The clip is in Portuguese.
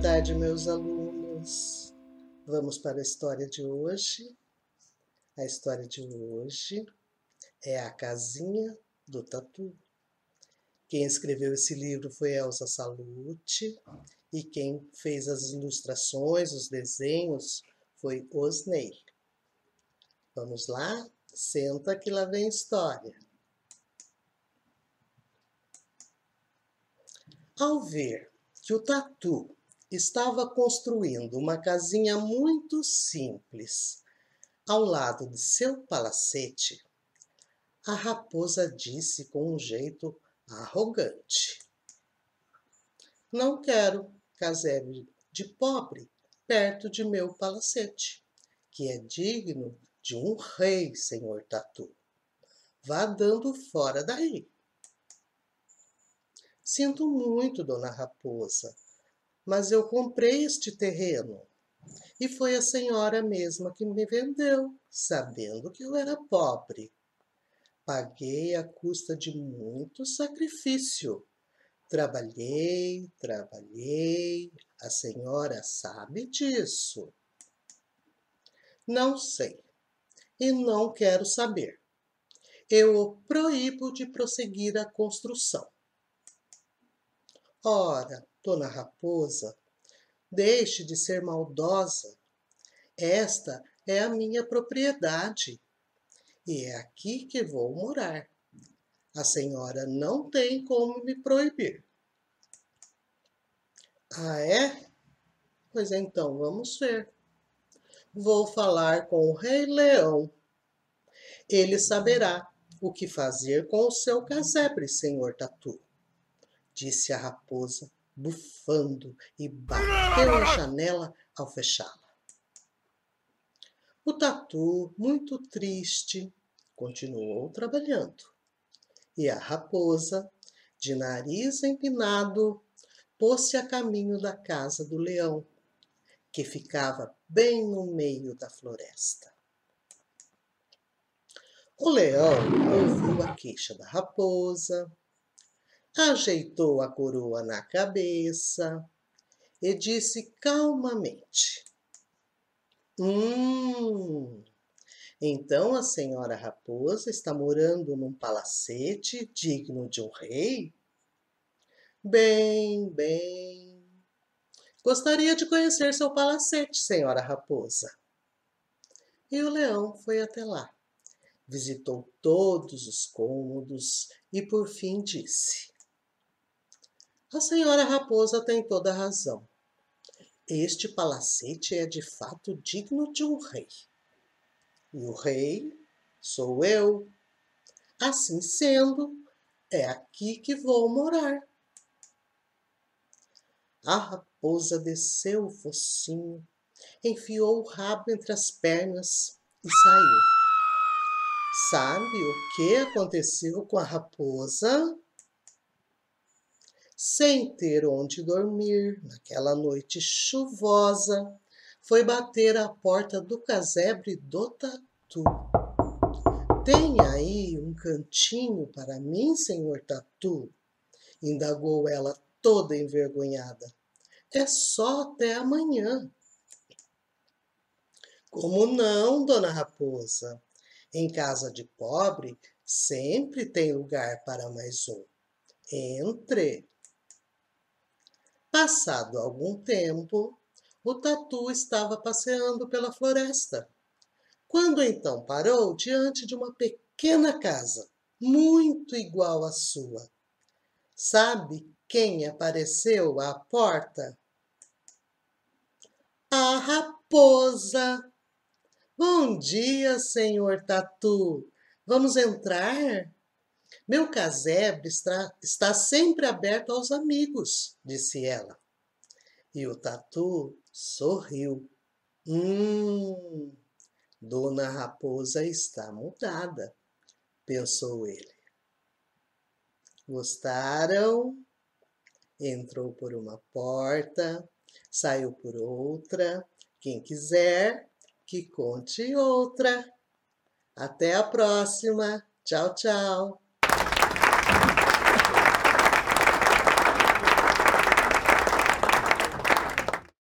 tarde, meus alunos. Vamos para a história de hoje. A história de hoje é A Casinha do Tatu. Quem escreveu esse livro foi Elsa Salute e quem fez as ilustrações, os desenhos, foi Osney. Vamos lá? Senta que lá vem história. Ao ver que o Tatu estava construindo uma casinha muito simples ao lado de seu palacete, a raposa disse com um jeito arrogante: Não quero casebre de pobre perto de meu palacete, que é digno de um rei, senhor Tatu. Vá dando fora daí. Sinto muito, dona Raposa, mas eu comprei este terreno. E foi a senhora mesma que me vendeu, sabendo que eu era pobre. Paguei à custa de muito sacrifício. Trabalhei, trabalhei, a senhora sabe disso. Não sei e não quero saber. Eu o proíbo de prosseguir a construção. Ora, dona Raposa, deixe de ser maldosa. Esta é a minha propriedade e é aqui que vou morar. A senhora não tem como me proibir. Ah, é? Pois então vamos ver. Vou falar com o Rei Leão. Ele saberá o que fazer com o seu casebre, senhor Tatu disse a raposa, bufando e bateu a janela ao fechá-la. O tatu, muito triste, continuou trabalhando. E a raposa, de nariz empinado, pôs-se a caminho da casa do leão, que ficava bem no meio da floresta. O leão ouviu a queixa da raposa, ajeitou a coroa na cabeça e disse calmamente: Hum, então a senhora raposa está morando num palacete digno de um rei? Bem, bem. Gostaria de conhecer seu palacete, senhora raposa. E o leão foi até lá. Visitou todos os cômodos e por fim disse: a senhora raposa tem toda a razão. Este palacete é de fato digno de um rei. E o rei sou eu. Assim sendo, é aqui que vou morar. A raposa desceu o focinho, enfiou o rabo entre as pernas e saiu. Sabe o que aconteceu com a raposa? Sem ter onde dormir, naquela noite chuvosa, foi bater à porta do casebre do Tatu. Tem aí um cantinho para mim, senhor Tatu? indagou ela toda envergonhada. É só até amanhã. Como não, dona Raposa? Em casa de pobre sempre tem lugar para mais um. Entre. Passado algum tempo, o tatu estava passeando pela floresta. Quando então parou diante de uma pequena casa, muito igual à sua. Sabe quem apareceu à porta? A raposa. Bom dia, senhor Tatu. Vamos entrar? Meu casebre está, está sempre aberto aos amigos, disse ela. E o tatu sorriu. Hum, Dona Raposa está mudada, pensou ele. Gostaram? Entrou por uma porta, saiu por outra. Quem quiser, que conte outra. Até a próxima. Tchau, tchau.